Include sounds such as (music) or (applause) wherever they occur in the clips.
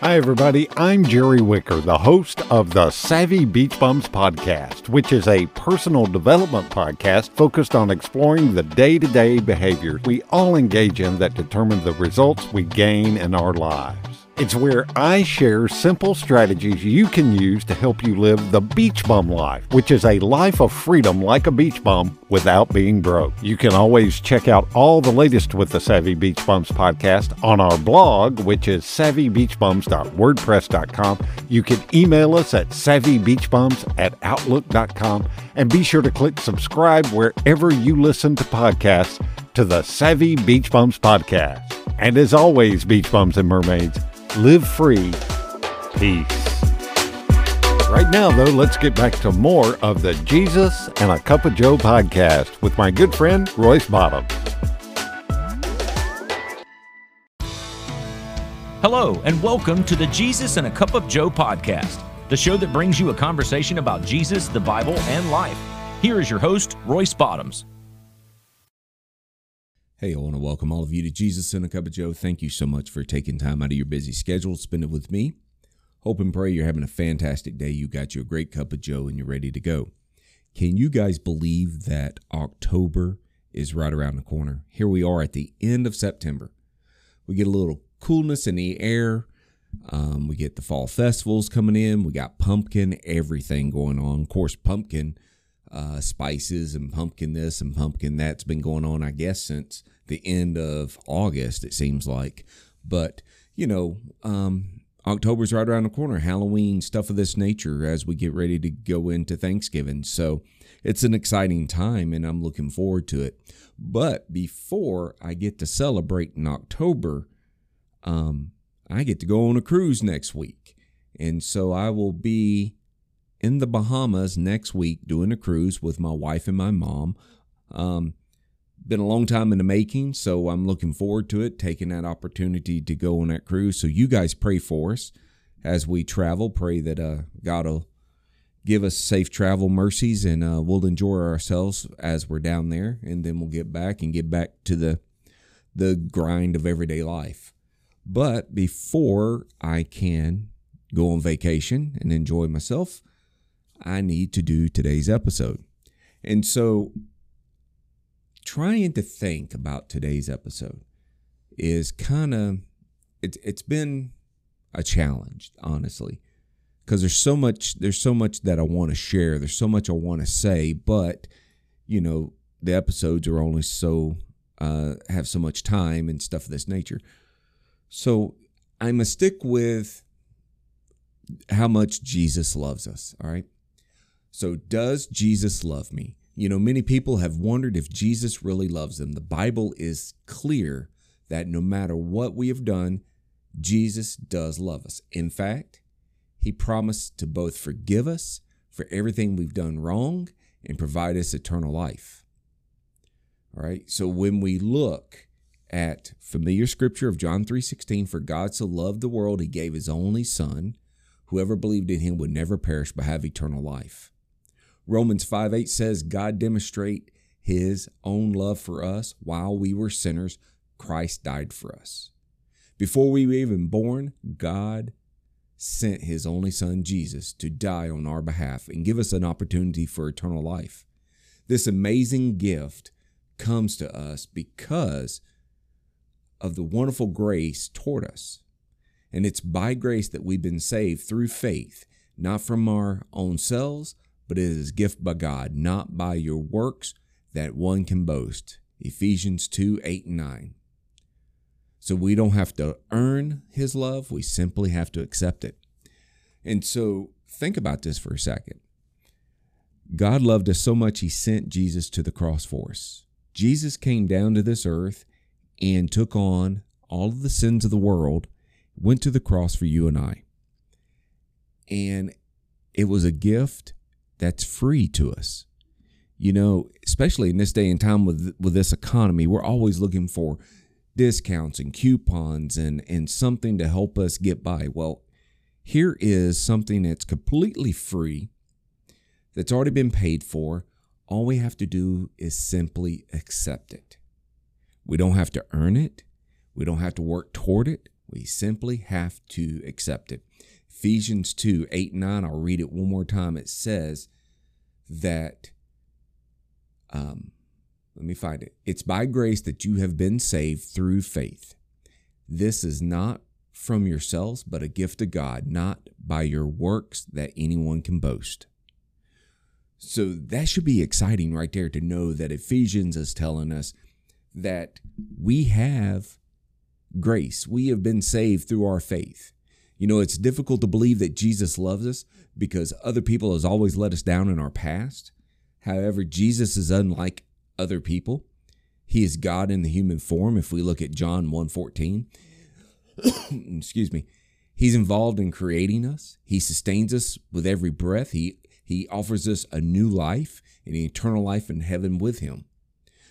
Hi, everybody. I'm Jerry Wicker, the host of the Savvy Beach Bums podcast, which is a personal development podcast focused on exploring the day to day behaviors we all engage in that determine the results we gain in our lives. It's where I share simple strategies you can use to help you live the beach bum life, which is a life of freedom like a beach bum without being broke. You can always check out all the latest with the Savvy Beach Bums podcast on our blog, which is savvybeachbums.wordpress.com. You can email us at savvybeachbums at outlook.com and be sure to click subscribe wherever you listen to podcasts to the Savvy Beach Bums podcast. And as always, beach bums and mermaids, live free. Peace. Right now, though, let's get back to more of the Jesus and a Cup of Joe podcast with my good friend Royce Bottoms. Hello, and welcome to the Jesus and a Cup of Joe podcast, the show that brings you a conversation about Jesus, the Bible, and life. Here is your host, Royce Bottoms. Hey, I want to welcome all of you to Jesus and a Cup of Joe. Thank you so much for taking time out of your busy schedule to spend it with me. Hope and pray you're having a fantastic day. You got you a great cup of Joe and you're ready to go. Can you guys believe that October is right around the corner? Here we are at the end of September. We get a little coolness in the air. Um, we get the fall festivals coming in. We got pumpkin, everything going on. Of course, pumpkin uh, spices and pumpkin this and pumpkin that's been going on, I guess, since the end of August, it seems like. But, you know, um, October's right around the corner, Halloween, stuff of this nature as we get ready to go into Thanksgiving. So it's an exciting time and I'm looking forward to it. But before I get to celebrate in October, um, I get to go on a cruise next week. And so I will be in the Bahamas next week doing a cruise with my wife and my mom. Um, been a long time in the making, so I'm looking forward to it, taking that opportunity to go on that cruise. So you guys pray for us as we travel. Pray that uh, God will give us safe travel mercies, and uh, we'll enjoy ourselves as we're down there, and then we'll get back and get back to the the grind of everyday life. But before I can go on vacation and enjoy myself, I need to do today's episode. And so trying to think about today's episode is kind of it, it's been a challenge honestly because there's so much there's so much that i want to share there's so much i want to say but you know the episodes are only so uh, have so much time and stuff of this nature so i'm gonna stick with how much jesus loves us all right so does jesus love me you know, many people have wondered if Jesus really loves them. The Bible is clear that no matter what we have done, Jesus does love us. In fact, he promised to both forgive us for everything we've done wrong and provide us eternal life. All right. So when we look at familiar scripture of John 3:16 for God so loved the world he gave his only son whoever believed in him would never perish but have eternal life. Romans 5 8 says, God demonstrate his own love for us while we were sinners. Christ died for us. Before we were even born, God sent his only son, Jesus, to die on our behalf and give us an opportunity for eternal life. This amazing gift comes to us because of the wonderful grace toward us. And it's by grace that we've been saved through faith, not from our own selves, but it is a gift by God, not by your works that one can boast. Ephesians 2 8 and 9. So we don't have to earn his love, we simply have to accept it. And so think about this for a second. God loved us so much, he sent Jesus to the cross for us. Jesus came down to this earth and took on all of the sins of the world, went to the cross for you and I. And it was a gift that's free to us. You know, especially in this day and time with with this economy, we're always looking for discounts and coupons and and something to help us get by. Well, here is something that's completely free that's already been paid for. All we have to do is simply accept it. We don't have to earn it. We don't have to work toward it. We simply have to accept it. Ephesians 2 8 and 9, I'll read it one more time. It says that, um, let me find it. It's by grace that you have been saved through faith. This is not from yourselves, but a gift of God, not by your works that anyone can boast. So that should be exciting right there to know that Ephesians is telling us that we have grace. We have been saved through our faith. You know, it's difficult to believe that Jesus loves us because other people has always let us down in our past. However, Jesus is unlike other people. He is God in the human form if we look at John 1:14. (coughs) Excuse me. He's involved in creating us. He sustains us with every breath. He he offers us a new life and eternal life in heaven with him.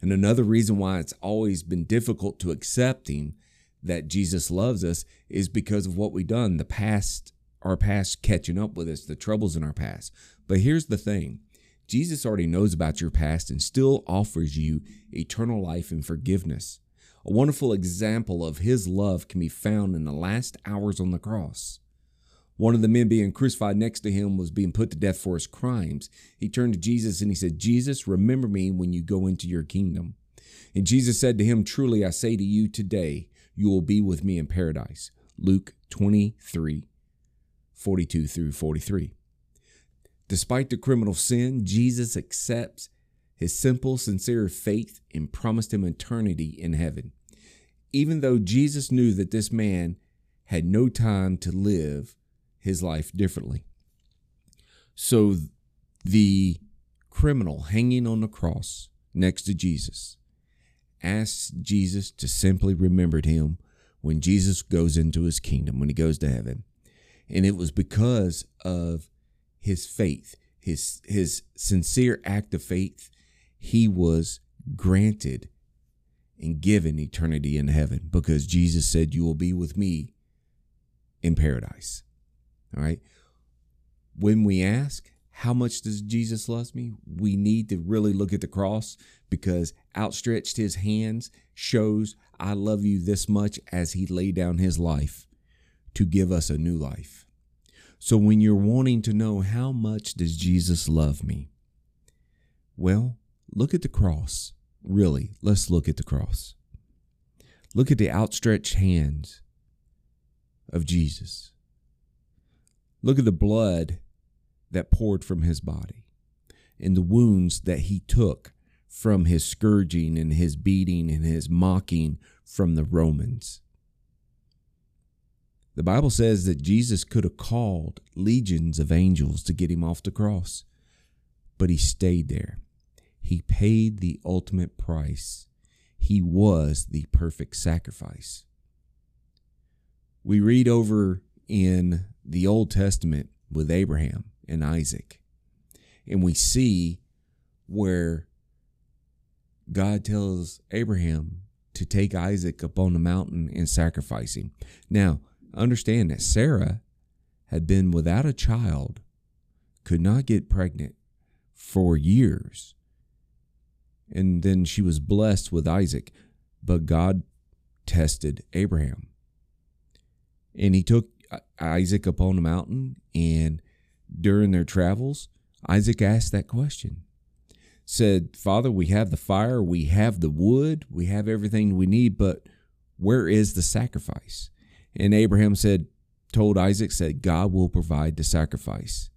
And another reason why it's always been difficult to accepting that Jesus loves us is because of what we've done, the past, our past catching up with us, the troubles in our past. But here's the thing Jesus already knows about your past and still offers you eternal life and forgiveness. A wonderful example of his love can be found in the last hours on the cross. One of the men being crucified next to him was being put to death for his crimes. He turned to Jesus and he said, Jesus, remember me when you go into your kingdom. And Jesus said to him, Truly I say to you today, you will be with me in paradise. Luke 23, 42 through 43. Despite the criminal sin, Jesus accepts his simple, sincere faith and promised him eternity in heaven. Even though Jesus knew that this man had no time to live his life differently. So the criminal hanging on the cross next to Jesus asks Jesus to simply remember him when Jesus goes into his kingdom, when he goes to heaven. And it was because of his faith, his his sincere act of faith, he was granted and given eternity in heaven because Jesus said, You will be with me in paradise. All right. When we ask, how much does Jesus love me? We need to really look at the cross because outstretched his hands shows I love you this much as he laid down his life to give us a new life. So when you're wanting to know how much does Jesus love me? Well, look at the cross. Really, let's look at the cross. Look at the outstretched hands of Jesus. Look at the blood that poured from his body and the wounds that he took from his scourging and his beating and his mocking from the Romans. The Bible says that Jesus could have called legions of angels to get him off the cross, but he stayed there. He paid the ultimate price. He was the perfect sacrifice. We read over in the Old Testament with Abraham and Isaac. And we see where God tells Abraham to take Isaac up on the mountain and sacrifice him. Now, understand that Sarah had been without a child, could not get pregnant for years. And then she was blessed with Isaac, but God tested Abraham. And he took Isaac up on the mountain, and during their travels, Isaac asked that question. Said, Father, we have the fire, we have the wood, we have everything we need, but where is the sacrifice? And Abraham said, told Isaac, said, God will provide the sacrifice.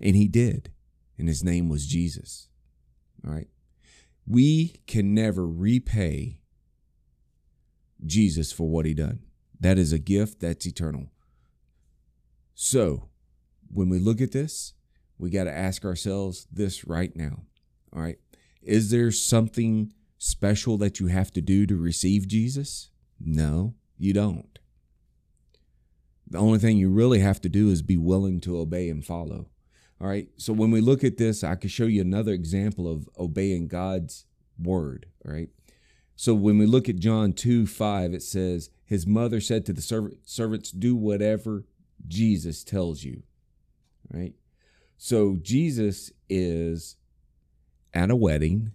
And he did. And his name was Jesus. All right. We can never repay Jesus for what he done. That is a gift that's eternal. So, when we look at this, we got to ask ourselves this right now. All right. Is there something special that you have to do to receive Jesus? No, you don't. The only thing you really have to do is be willing to obey and follow. All right. So when we look at this, I could show you another example of obeying God's word. All right. So when we look at John 2 5, it says, His mother said to the servants, Do whatever Jesus tells you. Right? So Jesus is at a wedding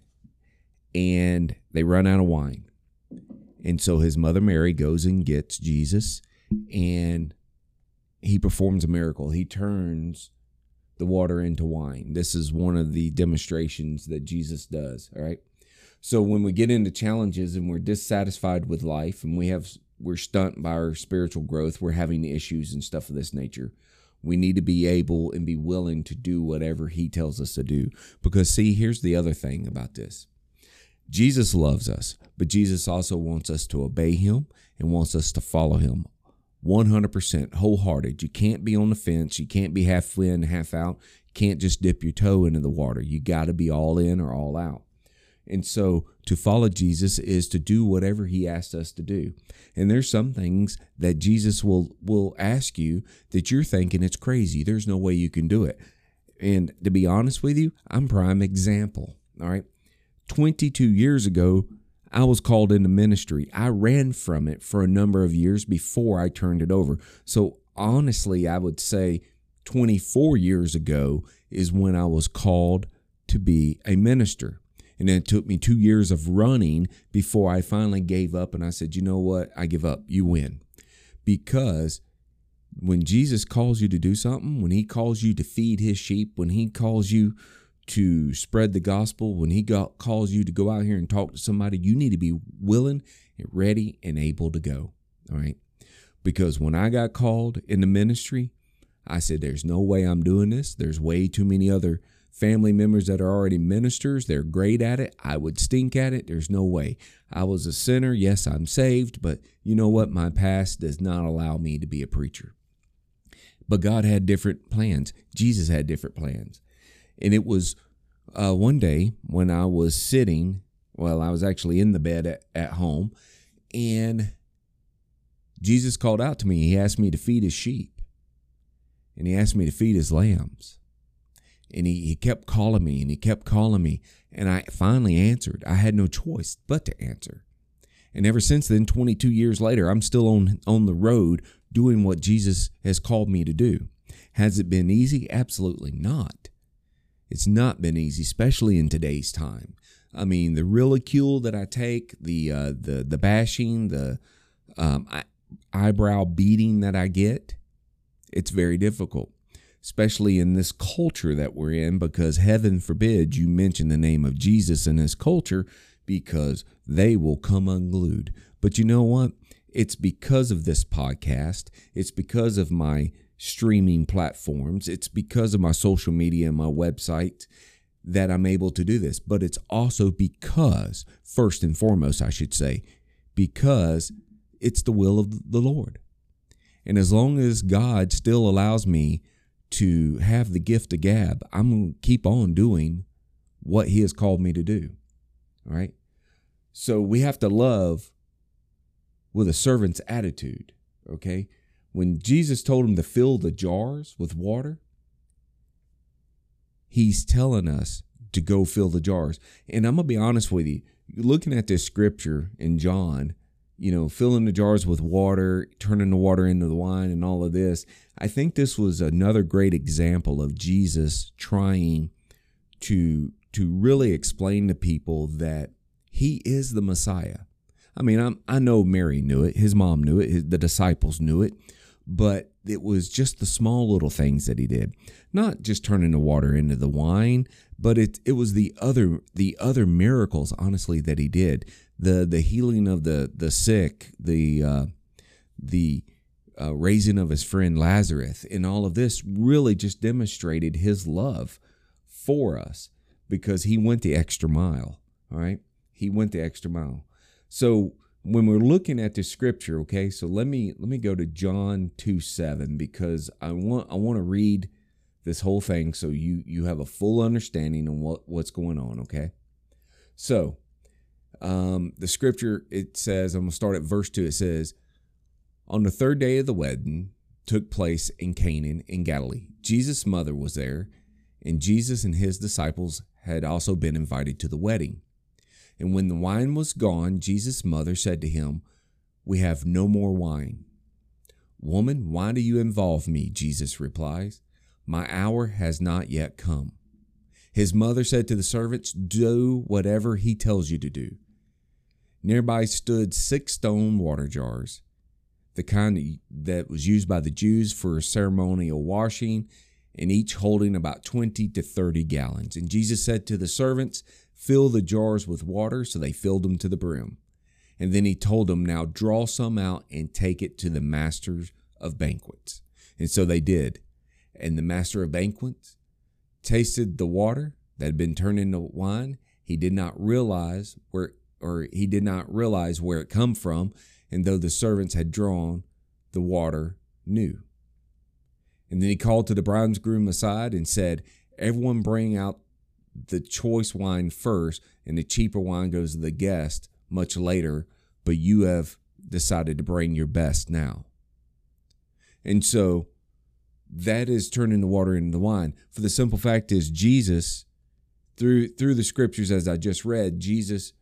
and they run out of wine. And so his mother Mary goes and gets Jesus and he performs a miracle. He turns the water into wine. This is one of the demonstrations that Jesus does, all right? So when we get into challenges and we're dissatisfied with life and we have we're stunted by our spiritual growth, we're having issues and stuff of this nature. We need to be able and be willing to do whatever he tells us to do. Because see, here's the other thing about this. Jesus loves us, but Jesus also wants us to obey him and wants us to follow him 100% wholehearted. You can't be on the fence. You can't be half in, half out. Can't just dip your toe into the water. You got to be all in or all out. And so to follow Jesus is to do whatever he asks us to do. And there's some things that Jesus will will ask you that you're thinking it's crazy. There's no way you can do it. And to be honest with you, I'm prime example. All right. 22 years ago, I was called into ministry. I ran from it for a number of years before I turned it over. So honestly, I would say 24 years ago is when I was called to be a minister. And then it took me two years of running before I finally gave up. And I said, you know what? I give up. You win. Because when Jesus calls you to do something, when he calls you to feed his sheep, when he calls you to spread the gospel, when he got, calls you to go out here and talk to somebody, you need to be willing and ready and able to go. All right. Because when I got called in the ministry, I said, there's no way I'm doing this. There's way too many other family members that are already ministers. They're great at it. I would stink at it. There's no way. I was a sinner. Yes, I'm saved, but you know what? My past does not allow me to be a preacher. But God had different plans. Jesus had different plans. And it was uh, one day when I was sitting, well, I was actually in the bed at, at home, and Jesus called out to me. He asked me to feed his sheep, and he asked me to feed his lambs and he, he kept calling me and he kept calling me and i finally answered. I had no choice but to answer. And ever since then 22 years later i'm still on on the road doing what jesus has called me to do. Has it been easy? Absolutely not. It's not been easy especially in today's time. I mean the ridicule that i take the uh, the the bashing the um, eyebrow beating that i get it's very difficult especially in this culture that we're in, because heaven forbid you mention the name of Jesus in this culture because they will come unglued. But you know what? It's because of this podcast, it's because of my streaming platforms, it's because of my social media and my website that I'm able to do this. But it's also because, first and foremost, I should say, because it's the will of the Lord. And as long as God still allows me to have the gift of gab, I'm going to keep on doing what he has called me to do. All right. So we have to love with a servant's attitude. Okay. When Jesus told him to fill the jars with water, he's telling us to go fill the jars. And I'm going to be honest with you, looking at this scripture in John, you know, filling the jars with water, turning the water into the wine, and all of this. I think this was another great example of Jesus trying to to really explain to people that he is the Messiah. I mean, I'm, I know Mary knew it, his mom knew it, his, the disciples knew it, but it was just the small little things that he did. Not just turning the water into the wine, but it it was the other the other miracles, honestly, that he did the the healing of the the sick, the uh, the uh, raising of his friend Lazarus, and all of this really just demonstrated his love for us because he went the extra mile. All right, he went the extra mile. So when we're looking at the scripture, okay, so let me let me go to John two seven because I want I want to read this whole thing so you you have a full understanding of what what's going on. Okay, so um, the scripture it says, I'm gonna start at verse two. It says, On the third day of the wedding took place in Canaan in Galilee. Jesus' mother was there, and Jesus and his disciples had also been invited to the wedding. And when the wine was gone, Jesus' mother said to him, We have no more wine. Woman, why do you involve me? Jesus replies, My hour has not yet come. His mother said to the servants, Do whatever he tells you to do. Nearby stood six stone water jars, the kind that was used by the Jews for ceremonial washing, and each holding about 20 to 30 gallons. And Jesus said to the servants, Fill the jars with water. So they filled them to the brim. And then he told them, Now draw some out and take it to the masters of banquets. And so they did. And the master of banquets tasted the water that had been turned into wine. He did not realize where or he did not realize where it come from, and though the servants had drawn the water new. And then he called to the bridegroom aside and said, Everyone bring out the choice wine first, and the cheaper wine goes to the guest much later, but you have decided to bring your best now. And so that is turning the water into wine. For the simple fact is Jesus, through through the scriptures as I just read, Jesus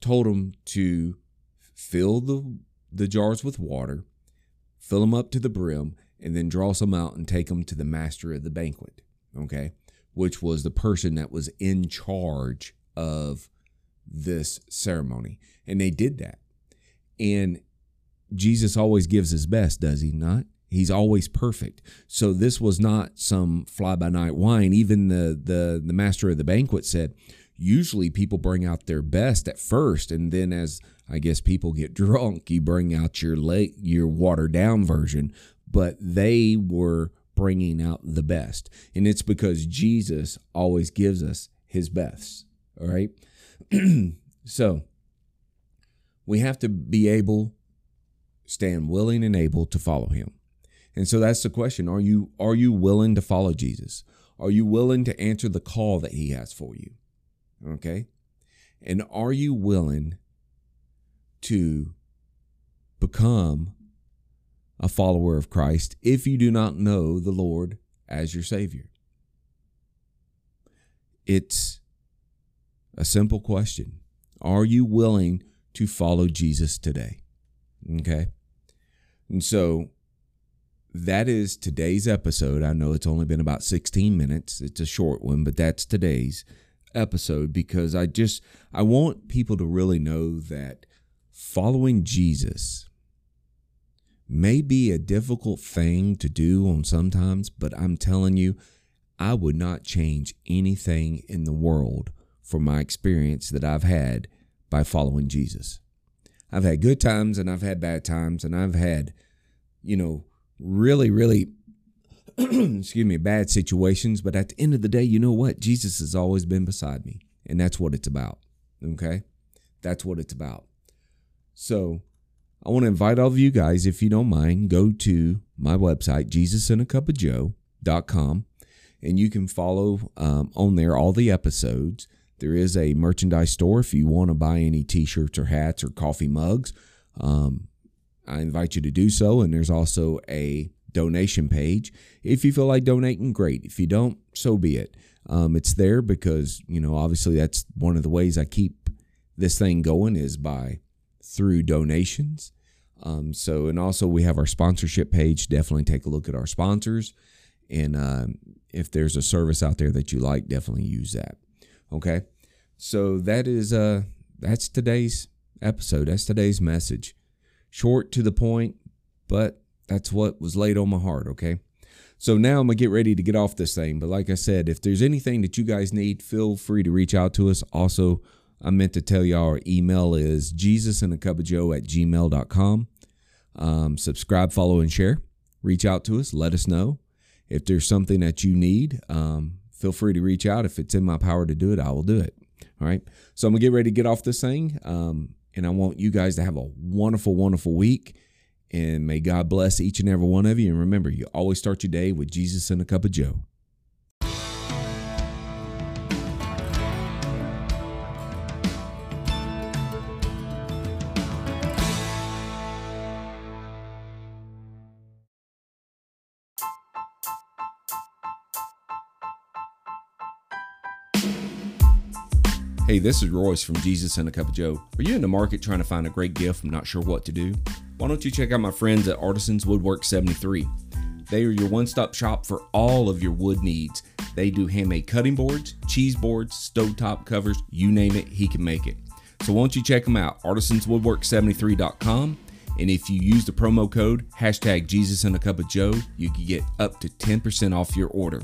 told them to fill the the jars with water, fill them up to the brim, and then draw some out and take them to the master of the banquet. Okay, which was the person that was in charge of this ceremony, and they did that. And Jesus always gives his best, does he not? He's always perfect. So this was not some fly by night wine. Even the the the master of the banquet said, usually people bring out their best at first, and then as I guess people get (laughs) drunk, you bring out your late your watered down version. But they were bringing out the best, and it's because Jesus always gives us His best. All right, (clears throat) so we have to be able, stand willing and able to follow Him. And so that's the question. Are you are you willing to follow Jesus? Are you willing to answer the call that he has for you? Okay? And are you willing to become a follower of Christ if you do not know the Lord as your Savior? It's a simple question. Are you willing to follow Jesus today? Okay? And so that is today's episode. I know it's only been about 16 minutes. It's a short one, but that's today's episode because I just I want people to really know that following Jesus may be a difficult thing to do on sometimes, but I'm telling you, I would not change anything in the world for my experience that I've had by following Jesus. I've had good times and I've had bad times and I've had, you know, really, really, (clears throat) excuse me, bad situations. But at the end of the day, you know what? Jesus has always been beside me. And that's what it's about. Okay? That's what it's about. So I want to invite all of you guys, if you don't mind, go to my website, jesusandacupofjoe.com, and you can follow um, on there all the episodes. There is a merchandise store if you want to buy any t shirts or hats or coffee mugs. Um, I invite you to do so. And there's also a donation page. If you feel like donating, great. If you don't, so be it. Um, it's there because, you know, obviously that's one of the ways I keep this thing going is by through donations. Um, so, and also we have our sponsorship page. Definitely take a look at our sponsors. And uh, if there's a service out there that you like, definitely use that. Okay. So that is, uh, that's today's episode. That's today's message short to the point, but that's what was laid on my heart, okay? So now I'm going to get ready to get off this thing. But like I said, if there's anything that you guys need, feel free to reach out to us. Also, I meant to tell y'all our email is Jesus and a cup of at gmail.com. Um, subscribe, follow, and share. Reach out to us. Let us know. If there's something that you need, um, feel free to reach out. If it's in my power to do it, I will do it. All right. So I'm going to get ready to get off this thing. Um, and I want you guys to have a wonderful, wonderful week. And may God bless each and every one of you. And remember, you always start your day with Jesus and a cup of Joe. Hey, this is Royce from Jesus and a Cup of Joe. Are you in the market trying to find a great gift and not sure what to do? Why don't you check out my friends at Artisans Woodwork 73? They are your one stop shop for all of your wood needs. They do handmade cutting boards, cheese boards, stovetop covers, you name it, he can make it. So why don't you check them out? Artisanswoodwork73.com. And if you use the promo code hashtag Jesus and a cup of Joe, you can get up to 10% off your order.